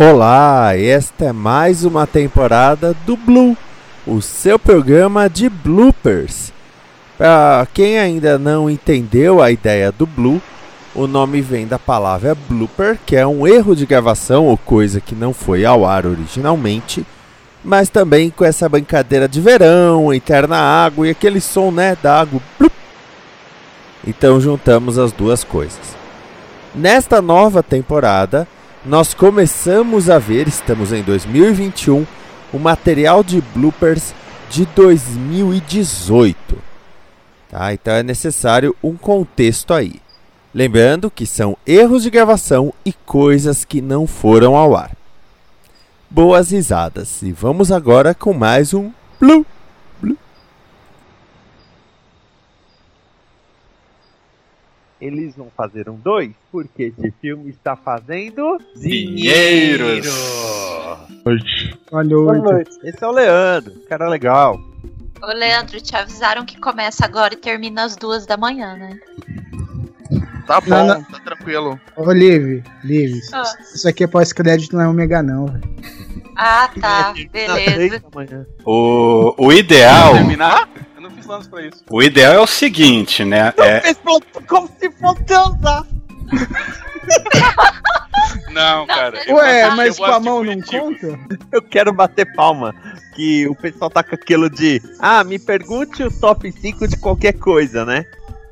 Olá, esta é mais uma temporada do Blue, o seu programa de bloopers. Para quem ainda não entendeu a ideia do Blue, o nome vem da palavra blooper, que é um erro de gravação ou coisa que não foi ao ar originalmente, mas também com essa brincadeira de verão, entrar na água e aquele som, né, da água. Então juntamos as duas coisas. Nesta nova temporada, nós começamos a ver, estamos em 2021, o material de bloopers de 2018. Tá? Então é necessário um contexto aí. Lembrando que são erros de gravação e coisas que não foram ao ar. Boas risadas e vamos agora com mais um Blue. Eles vão fazer um dois porque esse filme está fazendo Dinheiros. Boa noite. Esse é o Leandro, cara legal. Ô, Leandro, te avisaram que começa agora e termina às duas da manhã, né? Tá bom, Não, não. tá tranquilo. Ô, Liv, Liv, Ah. isso aqui é pós-crédito, não é ômega não, velho. Ah, tá. Beleza. O, o ideal, Terminar? Não planos pra isso. o ideal é o seguinte, né? É, Fez como se fosse transar. Não, cara. eu Ué, mas com a mão não conta? Eu quero bater palma. Que o pessoal tá com aquilo de. Ah, me pergunte o top 5 de qualquer coisa, né?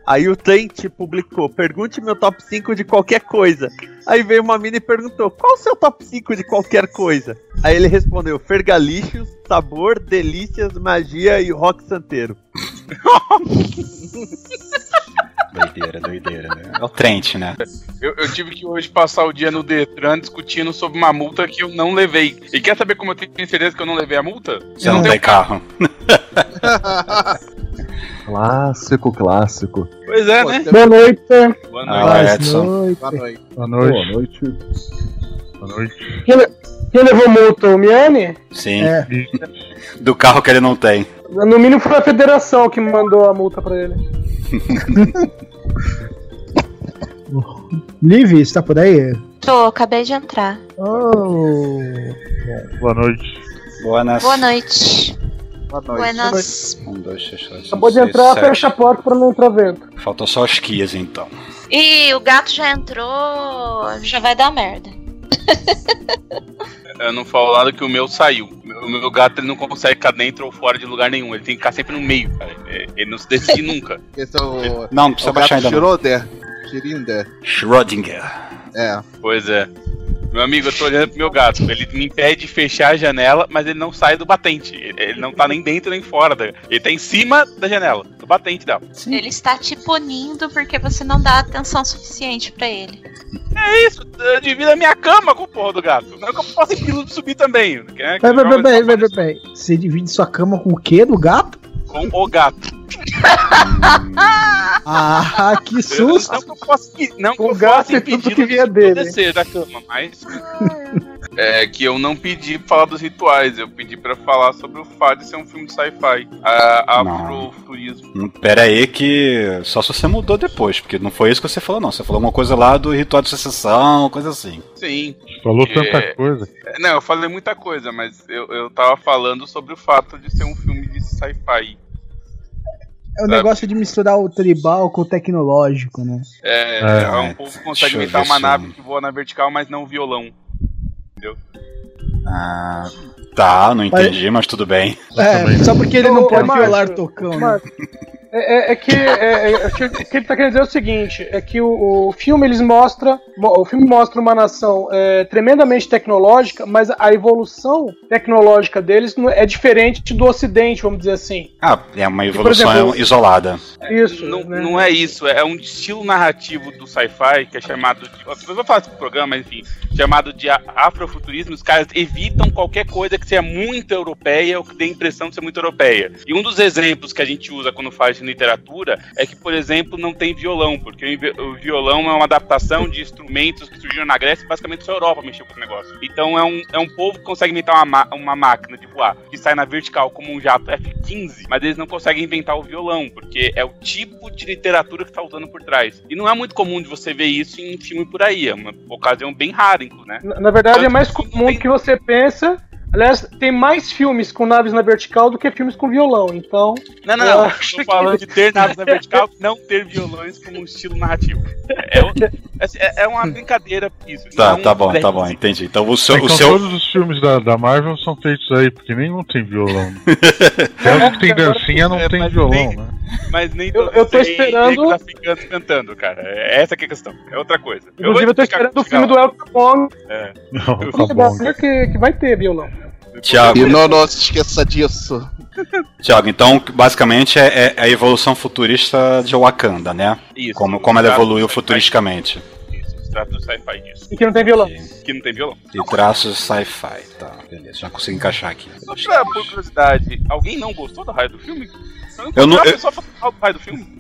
Aí o Trent publicou, pergunte meu top 5 de qualquer coisa. Aí veio uma mina e perguntou, qual o seu top 5 de qualquer coisa? Aí ele respondeu, fergalixos, sabor, delícias, magia e rock santeiro. doideira, doideira, né? É o Trent, né? Eu, eu tive que hoje passar o dia no Detran discutindo sobre uma multa que eu não levei. E quer saber como eu tenho certeza que eu não levei a multa? Você não tem carro. Clássico, clássico. Pois é, Pô, né? Boa noite. Boa noite. lá, Boa Edson. noite. Boa noite. Boa Boa noite. Noite. Boa noite. Quem levou multa? O Miane? Sim. É. Do carro que ele não tem. No mínimo foi a federação que mandou a multa pra ele. Liv, você tá por aí? Tô, acabei de entrar. Oh. Boa noite. Boa nas... Boa noite. Boa noite. Buenas. Um, dois, três, quatro, cinco, Acabou de entrar, sete. fecha a porta pra não entrar vento. Faltou só os Kias, então. Ih, o gato já entrou. Já vai dar merda. Eu não falo nada que o meu saiu. O meu gato ele não consegue ficar dentro ou fora de lugar nenhum. Ele tem que ficar sempre no meio, cara. É, Ele não se decide nunca. Esse é o. Não, não precisa o baixar gato ainda não. Schroeder. Schrinder. Schrödinger. É. Pois é. Meu amigo, eu tô olhando pro meu gato. Ele me impede de fechar a janela, mas ele não sai do batente. Ele, ele não tá nem dentro nem fora. Da... Ele tá em cima da janela, do batente dela. Ele está te punindo porque você não dá atenção suficiente pra ele. É isso, eu divido a minha cama com o porra do gato. Não é que eu posso ir subir também. Né? Peraí, peraí, peraí, peraí, peraí. Você divide sua cama com o quê? Do gato? Com o gato. Ah, que susto! Não que eu possa, não que O eu gato possa e tudo impedir que vinha dele. descer da cama, mas. É que eu não pedi pra falar dos rituais, eu pedi pra falar sobre o fato de ser um filme de sci-fi. Afrofuturismo. Hum, Pera aí que só se você mudou depois, porque não foi isso que você falou, não. Você falou uma coisa lá do ritual de sucessão, coisa assim. Sim. Falou É. tanta coisa. É, Não, eu falei muita coisa, mas eu, eu tava falando sobre o fato de ser um filme de sci-fi. É o negócio de misturar o tribal com o tecnológico, né? É, É, é um povo que consegue inventar uma nave que voa na vertical, mas não um violão. Ah, tá, não entendi, mas tudo bem. É, só porque ele não ô, pode violar tocão, né? É, é- é que é, é- o que ele tá querendo dizer é o seguinte: é que o, o filme eles mostra, mo- o filme mostra uma nação é, tremendamente tecnológica, mas a evolução tecnológica deles é diferente do Ocidente, vamos dizer assim. Ah, é uma evolução exemplo, isolada. Isso. Não, né? não é isso, é um estilo narrativo do sci-fi que é chamado de. Vou falar isso pro programa, mas enfim. Chamado de afrofuturismo. Os caras evitam qualquer coisa que seja muito europeia ou que dê a impressão de ser muito europeia. E um dos exemplos que a gente usa quando faz literatura é que, por exemplo, não tem violão, porque o violão é uma adaptação de instrumentos que surgiram na Grécia e basicamente só a Europa mexeu com esse negócio. Então é um, é um povo que consegue inventar uma, ma- uma máquina de voar que sai na vertical como um jato F-15, mas eles não conseguem inventar o violão, porque é o tipo de literatura que tá usando por trás. E não é muito comum de você ver isso em filme por aí, é uma ocasião bem rara, inclusive, né? Na, na verdade, é Tanto mais que não comum do que você pensa. Aliás, tem mais filmes com naves na vertical do que filmes com violão, então. Não, não, não. Tô falando de ter naves na vertical, não ter violões como um estilo narrativo. É, é, é uma brincadeira isso. Tá, não tá bom, tá bom, entendi. Então o seu. Então O seu... todos os filmes da, da Marvel são feitos aí, porque nenhum tem violão. Até os que tem dancinha não É, tem violão, nem- né? Mas nem Eu- eu tô esperando- negros africanos cantando, cara. É essa que é a questão. É outra coisa. Inclusive, eu tô esperando o filme do El Capone É. Não, que, tá bom. que, que vai ter violão. Thiago, E não, não se esqueça disso. Thiago, então basicamente é, é a evolução futurista de Wakanda, né? Isso. Como, como ela evoluiu futuristicamente. Isso, os traços sci-fi disso. E que não tem violão. Que não tem violão. E traços sci-fi, tá, beleza, já consegui encaixar aqui. Só pra, por curiosidade, alguém não gostou do raio do filme? Eu não- eu-.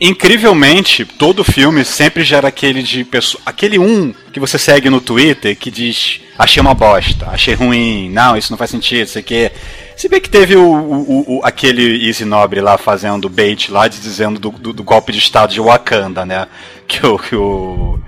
Incrivelmente, todo filme sempre gera aquele de pessoa, aquele um que você segue no Twitter que diz achei uma bosta, achei ruim, não, isso não faz sentido, isso aqui. Se bem que teve o, o- o- aquele Easy Nobre lá fazendo bait lá dizendo do, do- do golpe de estado de Wakanda, né? Que o que o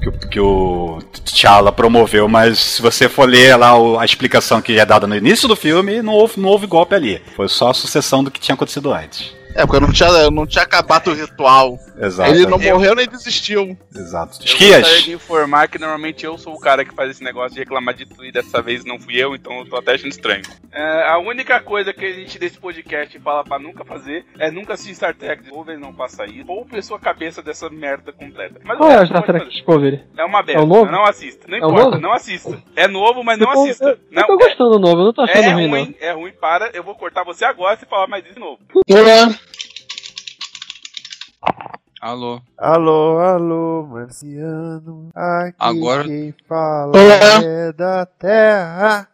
que o, que o T'Challa promoveu, mas se você for ler lá a explicação que é dada no início do filme, não houve, não houve golpe ali. Foi só a sucessão do que tinha acontecido antes. É, porque não tinha, não tinha acabado o ritual. Exato. Ele não morreu nem desistiu. Exato. Eu Esquias. gostaria de informar que normalmente eu sou o cara que faz esse negócio de reclamar de tudo e dessa vez não fui eu, então eu tô até achando estranho. É, a única coisa que a gente desse podcast fala pra nunca fazer é nunca assistir Star Trek Discovery, não faça isso, ou pessoa cabeça dessa merda completa. Mas Qual o é a resto Star Trek. Discovery? É uma É merda, o novo? não assista. Não É o importa, novo? não assista. É novo, mas não Eu tô- assista. Eu, Não, eu tô é- gostando do novo, eu não tô achando é ruim, ruim, é ruim, para. Eu vou cortar você agora se falar mais isso de novo. não. Alô. Alô, alô, marciano. Aqui Agora- quem fala Olá. é da terra.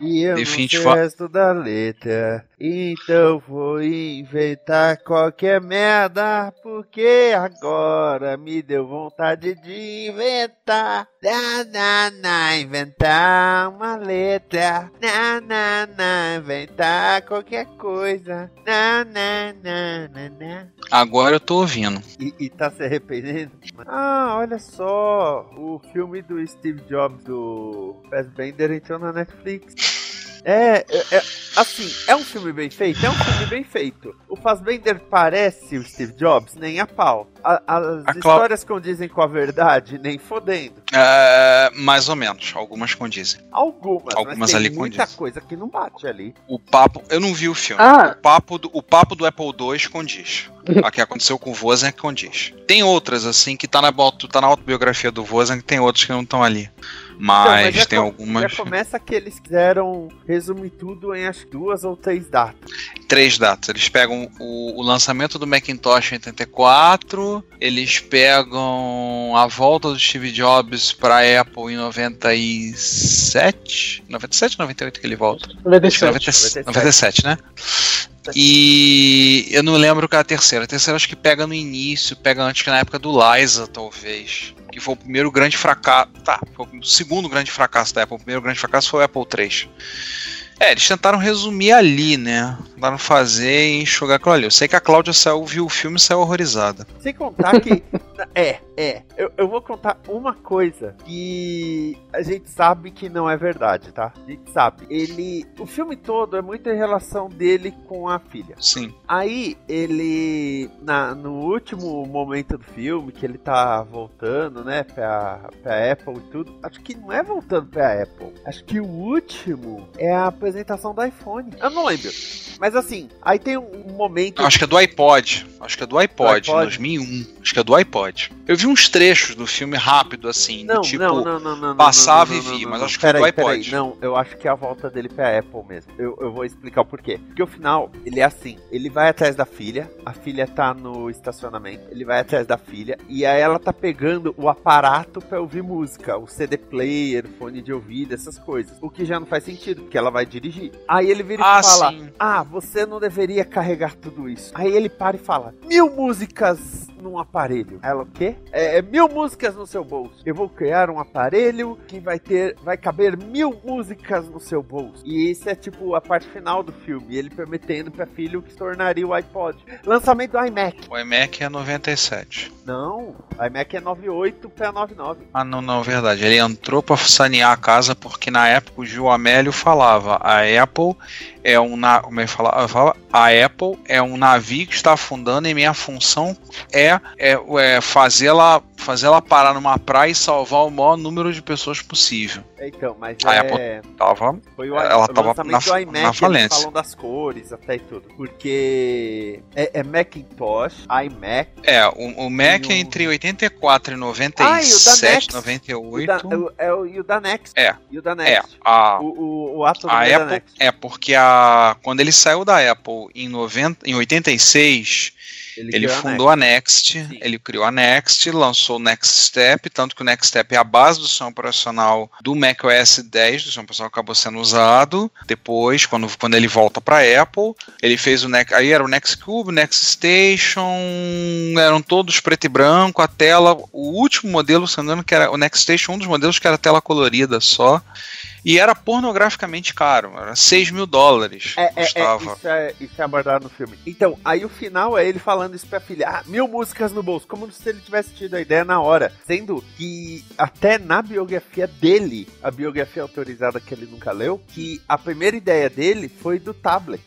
E eu Definte não sei o resto da letra. Então vou inventar qualquer merda. Porque agora me deu vontade de inventar. Na, na, na, inventar uma letra. Na, na, na, inventar qualquer coisa. Na, na, na, na, na. Agora eu tô ouvindo. E, e tá se arrependendo? Ah, olha só, o filme do Steve Jobs do Fassbender entrou na Netflix. É, é, é, assim, é um filme bem feito? É um filme bem feito. O Fassbender parece o Steve Jobs, nem a pau. A- as A Clau- histórias condizem com a verdade, nem fodendo. É, mais ou menos. Algumas condizem. Algumas, Algumas mas tem ali muita condizem. coisa que não bate ali. O papo. Eu não vi o filme. Ah. O, papo do, o papo do Apple II condiz. o que aconteceu com o Wozniak condiz. Tem outras, assim, que tá na, auto- tá na autobiografia do Wozniak, tem outras que não estão ali. Mas, Então, já tem co- algumas. Já começa que eles quiseram resumir tudo em acho duas ou três datas. Três datas. Eles pegam o, o lançamento do Macintosh em 84, eles pegam a volta do Steve Jobs pra Apple em 97. 97 ou 98 que ele volta? Acho que 97. 97, 97, né? E eu não lembro qual é a terceira. A terceira acho que pega no início, pega antes que na época do Liza, talvez. Que foi o primeiro grande fracasso. Tá, o segundo grande fracasso da Apple. O primeiro grande fracasso foi o Apple III. É, eles tentaram resumir ali, né? Tentaram fazer e enxugar aquilo ali. Eu sei que a Cláudia saiu, viu o filme e saiu horrorizada. Sem contar que É, é. Eu, eu vou contar uma coisa que a gente sabe que não é verdade, tá? A gente sabe. Ele. O filme todo é muito em relação dele com a filha. Sim. Aí ele. Na, no último momento do filme, que ele tá voltando, né, pra, pra Apple e tudo. Acho que não é voltando pra Apple. Acho que o último é a apresentação do iPhone. Eu não lembro. Mas assim, aí tem um momento. Acho que é do iPod. Acho que é do iPod, Do iPod? 2001. Acho que é do iPod. Eu vi uns trechos do filme rápido, assim, Não, do tipo. não, não, não, não, passava não, e não, mas não. acho que foi peraí, do iPod. peraí, Não, eu acho que é a volta dele pra Apple mesmo. Eu, eu vou explicar o porquê. Porque o final, ele é assim: ele vai atrás da filha, a filha tá no estacionamento, ele vai atrás da filha, e aí ela tá pegando o aparato pra ouvir música, o CD player, fone de ouvido, essas coisas. O que já não faz sentido, porque ela vai dirigir. Aí ele vira Ah, e fala: sim. Ah, você não deveria carregar tudo isso. Aí ele para e fala: Mil músicas num aparelho. Ela o quê? É, é mil músicas no seu bolso. Eu vou criar um aparelho que vai ter, vai caber mil músicas no seu bolso. E isso é tipo a parte final do filme. Ele prometendo pra filha o que se tornaria o iPod. Lançamento do iMac. O iMac é 97. Não, o iMac é 98 pra 99. Ah, não, não, verdade. Ele entrou pra sanear a casa porque na época o Gil Amélio falava: a Apple é um. Na... Como ele fala? fala? A Apple é um navio que está afundando e minha função é, é, é fazê-la fazê-la parar numa praia e salvar o maior número de pessoas possível. Então, mas A é... Apple tava. Foi o, ela o tava na, do iMac, na falência. falam das cores até e tudo. Porque é, é Macintosh, iMac, É, o, o Mac Tem é entre 84 e Ah, e o da 97, Next. o 98. da, é o- é o, e o da Next. É. E o da É, Next. a, O, o, o ato do a Apple é porque a quando ele saiu da Apple em 90, em 86, ele, criou a fundou a Next, ele criou a Next, lançou o Next Step, tanto que o Next Step é a base do sistema operacional do macOS 10, do sistema operacional que acabou sendo usado. Depois, quando, quando ele volta para Apple, ele fez o Next, aí era o Next Cube, o Next Station, eram todos preto e branco, a tela, o último modelo, se não me engano, que era o Next Station, um dos modelos que era tela colorida só. E era pornograficamente caro, era 6 mil dólares. É, é, é, custava. isso, é, isso é abordado no filme. Então, aí o final é ele falando isso pra filha. Ah, mil músicas no bolso. Como se ele tivesse tido a ideia na hora. Sendo que até na biografia dele, a biografia autorizada que ele nunca leu, que a primeira ideia dele foi do tablet.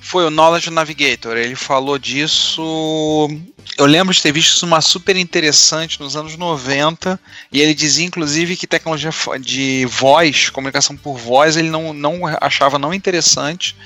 Foi o Knowledge Navigator. Ele falou disso. Eu lembro de ter visto isso uma super interessante nos anos 90. E ele dizia, inclusive, que tecnologia de voz, comunicação por voz, ele não, não achava não interessante.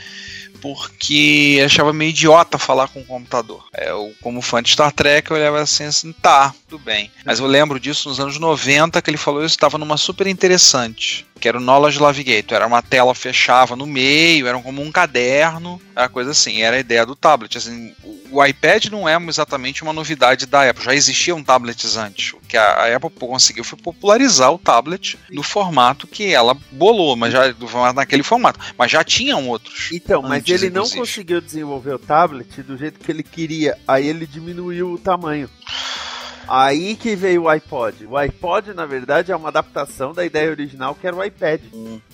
Porque achava meio idiota falar com o computador. É, eu, como fã de Star Trek, eu olhava assim, assim, tá, tudo bem. Mas eu lembro disso nos anos 90, que ele falou isso, estava numa super interessante que era o Knowledge Navigator. Era uma tela fechava no meio, era como um caderno, era coisa assim. Era a ideia do tablet. Assim, o, iPad não é exatamente uma novidade da Apple. Já existiam tablets antes. O que a, a Apple conseguiu foi popularizar o tablet no formato que ela bolou, mas já naquele formato. Mas já tinham outros. Então, mas antes, ele não inclusive. conseguiu desenvolver o tablet do jeito que ele queria. Aí ele diminuiu o tamanho. Aí que veio o iPod. O iPod, na verdade, é uma adaptação da ideia original que era o iPad.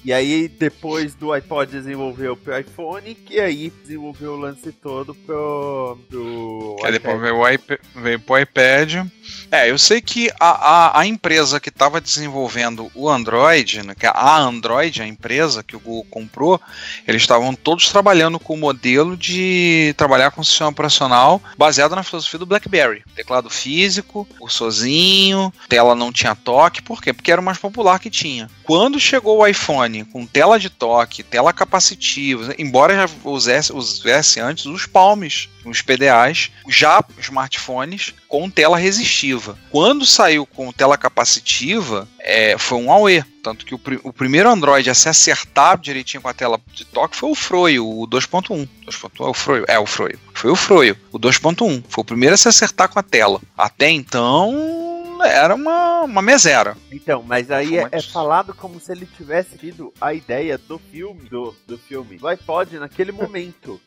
E aí, depois do iPod, desenvolveu pro iPhone, que aí desenvolveu o lance todo pro. pro Que aí depois iPad. veio, o iPad, veio pro iPad. É, eu sei que a, a, a empresa que estava desenvolvendo o Android, né, que é a Android, a empresa que o Google comprou, eles estavam todos trabalhando com o modelo de trabalhar com o sistema operacional baseado na filosofia do BlackBerry. Teclado físico, cursorzinho, tela não tinha toque. Por quê? Porque era o mais popular que tinha. Quando chegou o iPhone com tela de toque, tela capacitiva, embora já usasse, usasse antes os palmes, os PDAs, já smartphones com tela resistiva. Quando saiu com tela capacitiva, é, foi um AUE. Tanto que o, pri- o primeiro Android a se acertar direitinho com a tela de toque foi o Froio, o 2.1. 2.1 é o Froio? É, o Froio. Foi o Froio, o 2.1. Foi o primeiro a se acertar com a tela. Até então, era uma, uma mesera. Então, mas aí é, é falado como se ele tivesse tido a ideia do filme, do, do filme, do iPod naquele momento.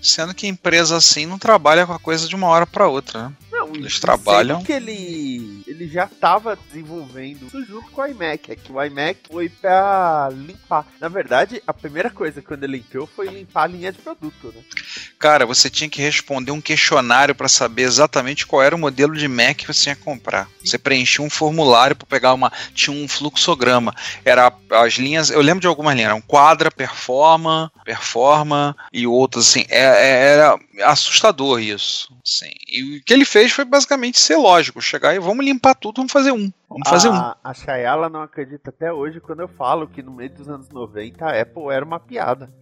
Sendo que empresa assim não trabalha com a coisa de uma hora para outra, né? Não, Eles trabalham. sendo que ele, ele já estava desenvolvendo isso junto com o iMac. É que o iMac foi pra limpar. Na verdade, a primeira coisa quando ele entrou foi limpar a linha de produto, né? Cara, você tinha que responder um questionário para saber exatamente qual era o modelo de Mac que você que comprar. Você preenchia um formulário para pegar uma. Tinha um fluxograma. Era as linhas. Eu lembro de algumas linhas. Eram quadra, performa, performa e outras assim. É, é, era assustador isso. Assim. E o que ele fez foi basicamente ser lógico. Chegar e vamos limpar tudo, vamos fazer um. Vamos fazer um. a, a Shayala não acredita até hoje quando eu falo que no meio dos anos 90 a Apple era uma piada.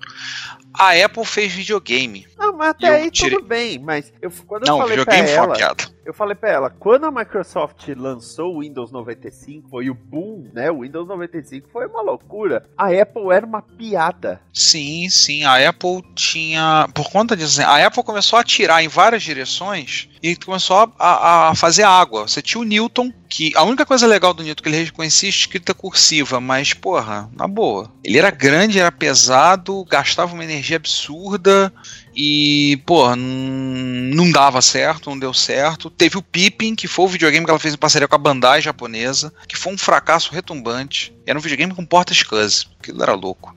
A Apple fez videogame. Não, mas até aí tirei- tudo bem, mas eu, quando Não, eu falei pra videogame foi uma ela, piada. Eu falei pra ela, quando a Microsoft lançou o Windows 95, foi o boom, né? O Windows 95 foi uma loucura. A Apple era uma piada. Sim, sim. A Apple tinha. Por conta disso, a Apple começou a atirar em várias direções e começou a, a- fazer água. Você tinha o Newton, que a única coisa legal do Newton que ele reconhecia escrita cursiva, mas, porra, na boa. Ele era grande, era pesado, gastava uma energia absurda e, n- não dava certo, não deu certo. Teve o Pippin, que foi o videogame que ela fez em parceria com a Bandai japonesa, que foi um fracasso retumbante. Era um videogame com porta-SCSI. Aquilo era louco.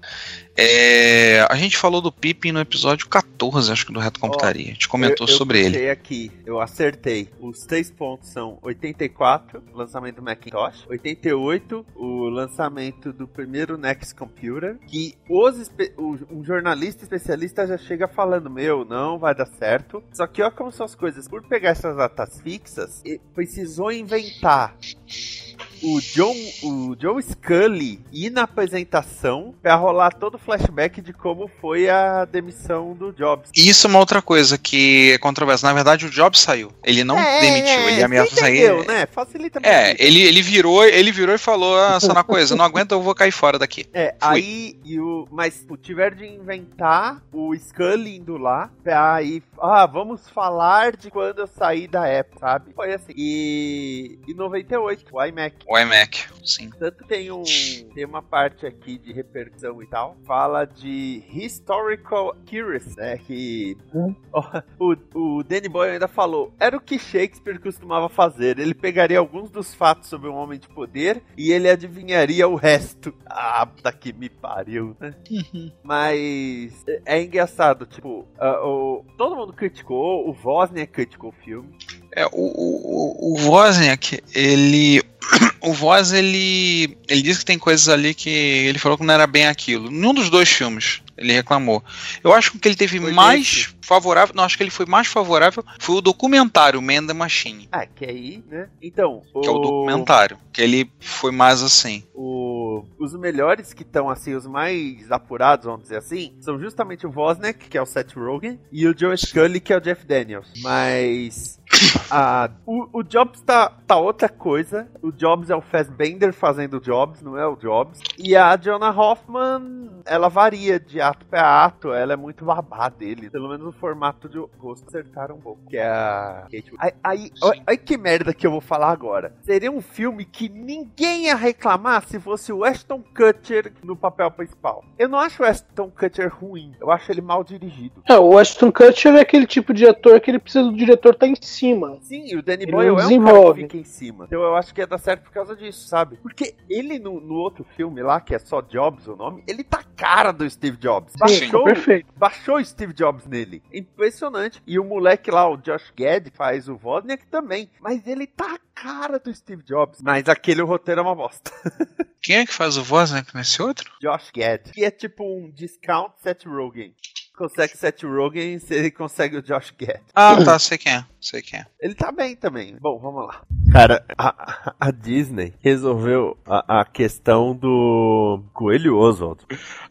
É, a gente falou do Pippin no episódio 14, acho que do Reto Computaria. A gente comentou eu, eu sobre ele. aqui, eu acertei. Os três pontos são 84, lançamento do Macintosh, 88, o lançamento do primeiro Next Computer, que os um jornalista especialista já chega falando, meu, não vai dar certo. Só que olha como são as coisas, por pegar essas datas fixas, precisou inventar o John, o Joe Scully ir na apresentação pra rolar todo o flashback de como foi a demissão do Jobs. Isso é uma outra coisa que é controversa. Na verdade, o Jobs saiu. Ele não É, demitiu, é, ele ameaçou você sair. entendeu, né? Facilita É, ele, ele virou, ele virou e falou: ah, só uma coisa, não aguento, eu vou cair fora daqui. É, aí e o, mas o tiver de inventar o Scully indo lá pra aí, ah, vamos falar de quando eu saí da Apple, sabe? Foi assim. E em 98, o iMac. O iMac, sim. Tanto tem um tem uma parte aqui de repercussão e tal, fala de historical accuracy, né, que o, o Danny Boyle ainda falou, era o que Shakespeare costumava fazer, ele pegaria alguns dos fatos sobre um homem de poder e ele adivinharia o resto. Ah, puta que me pariu, né? Mas é, é engraçado, tipo, ah, o, todo mundo criticou, o Wozniak criticou o filme. É, o, o, o Wozniak, ele. O Voz, ele. Ele disse que tem coisas ali que ele falou que não era bem aquilo. Nenhum dos dois filmes ele reclamou. Eu acho que o que ele teve mais favorável. Não, acho que ele foi mais favorável foi o documentário Man the Machine. Ah, que aí, né? Então, Que é o documentário. Que ele foi mais assim. o- os melhores que estão assim, os mais apurados, vamos dizer assim, são justamente o Wozniak, que é o Seth Rogen, e o Joe Scully, que é o Jeff Daniels. Mas a- o, o Jobs tá, tá outra coisa. O Jobs é o Fassbender fazendo o Jobs, não é o Jobs. E a Jonah Hoffman, ela varia de ato pra ato, ela é muito babá dele. Pelo menos o formato de rosto acertaram um pouco. Que é a Kate Aí, aí, olha que merda que eu vou falar agora. Seria um filme que ninguém ia reclamar se fosse o Ashton Kutcher no papel principal. Eu não acho o Ashton Kutcher ruim, eu acho ele mal dirigido. É, o Ashton Kutcher é aquele tipo de ator que ele precisa do diretor estar em cima. Sim, e o Danny Ele Boyle é um cara que fica em cima. Então eu acho que ia dar certo por causa disso, sabe? Porque ele no, no outro filme lá, que é só Jobs o nome, ele tá a cara do Steve Jobs. Sim, ficou perfeito. Baixou o Steve Jobs nele. Impressionante. E o moleque lá, o Josh Gad, faz o Wozniak também. Mas ele tá a cara do Steve Jobs. Mas aquele roteiro é uma bosta. Quem é que faz o Wozniak nesse outro? Josh Gad. Que é tipo um discount Seth Rogen. Consegue Seth Rogen se ele consegue o Josh Gad. Ah, tá, sei quem é. Sei quem é. Ele tá bem também. Bom, vamos lá. Cara, a, a Disney resolveu a, a questão do Coelho Oswald.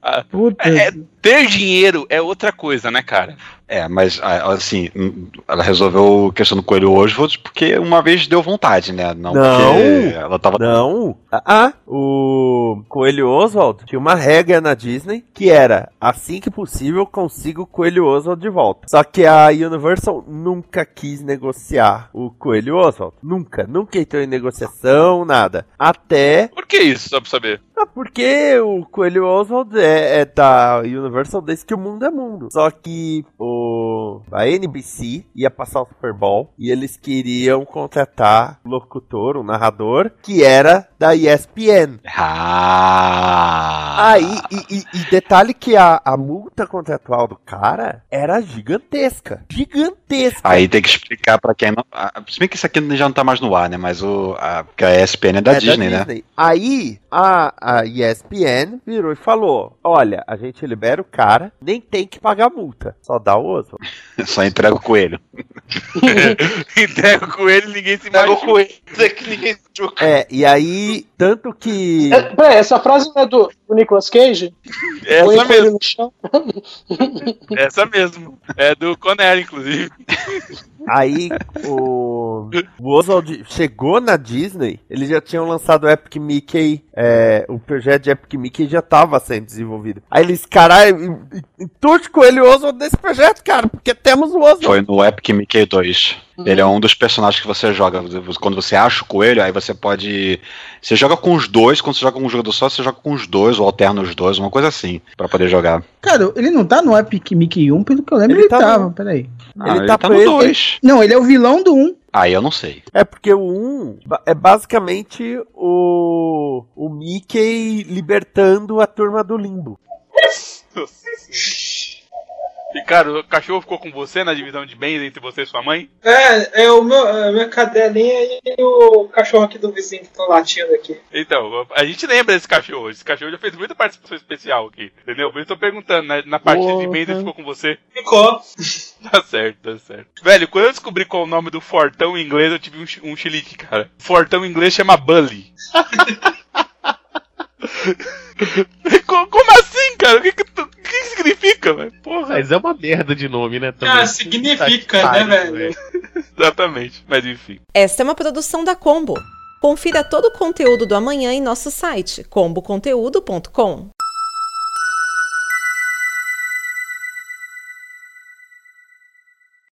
Ah, é, ter dinheiro é outra coisa, né, cara? É, mas assim, hum, ela resolveu a questão do Coelho Oswald porque uma vez deu vontade, né? Não, Não. porque ela tava. Não. Ah, o Coelho Oswald tinha uma regra na Disney que era assim que possível consiga o Coelho Oswald de volta. Só que a Universal nunca quis negociar o Coelho Oswald. Nunca. Nunca entrou em negociação, nada. Até Por que isso, só pra saber? Ah, porque o Coelho Oswald é, é da Universal desde que o mundo é mundo. Só que o a NBC ia passar o Super Bowl e eles queriam contratar um locutor, um narrador, que era da ESPN. Ah. Aí, e, e- e detalhe que a, a multa contratual do cara era gigantesca. Gigantesca. Aí tem que explicar pra quem não. ah, Se bem que isso aqui já não tá mais no ar, né? Mas o. A, porque a ESPN é da É Disney, né? Aí a, a ESPN virou e falou: Olha, a gente libera o cara, nem tem que pagar multa, só dá o Oswald. Só entrega o coelho. Entrega o coelho e ninguém se Pega o coelho que ninguém machuca. É, e aí, tanto que. É, peraí, essa frase não é do, do Nicolas Cage? Essa Põe o coelho mesmo, essa mesmo. É do Conner, inclusive. Aí o, o Oswald chegou na Disney, eles já tinham lançado o Epic Mickey, é, o projeto de Epic Mickey já estava sendo desenvolvido. Aí eles, caralho, entude com ele o Oswald desse projeto, cara, porque temos o Oswald. Foi no Epic Mickey 2. Ele é um dos personagens que você joga. Quando você acha o coelho, aí você pode. Você joga com os dois, quando você joga com um jogador só, você joga com os dois, ou alterna os dois, uma coisa assim, pra poder jogar. Cara, ele não tá no Epic Mickey 1, pelo que eu lembro, Ele ele, tá tava. no- Peraí. Ah, Ele ele tá tá no. 2. Não, ele é o vilão do 1. Aí eu não sei. É porque o 1 ba- é basicamente o, o Mickey libertando a turma do limbo. E, cara, o cachorro ficou com você na divisão de bens entre você e sua mãe? É, é o meu, a minha cadelinha e o cachorro aqui do vizinho que estão latindo aqui. Então, a gente lembra desse cachorro. Esse cachorro já fez muita participação especial aqui. Entendeu? Por isso eu tô perguntando, na, na partida de bens ele ficou com você? Ficou. Tá certo, tá certo. Velho, quando eu descobri qual é o nome do fortão em inglês, eu tive um, um chilique, cara. Fortão em inglês chama Bully. Co- Como assim, cara? O que, que, tu- que que significa, velho? Porra. Mas é uma merda de nome, né? Também. Ah, significa, Tá né, pariu, velho? Exatamente, mas enfim. Esta é uma produção da Combo. Confira todo o conteúdo do amanhã em nosso site comboconteúdo.com.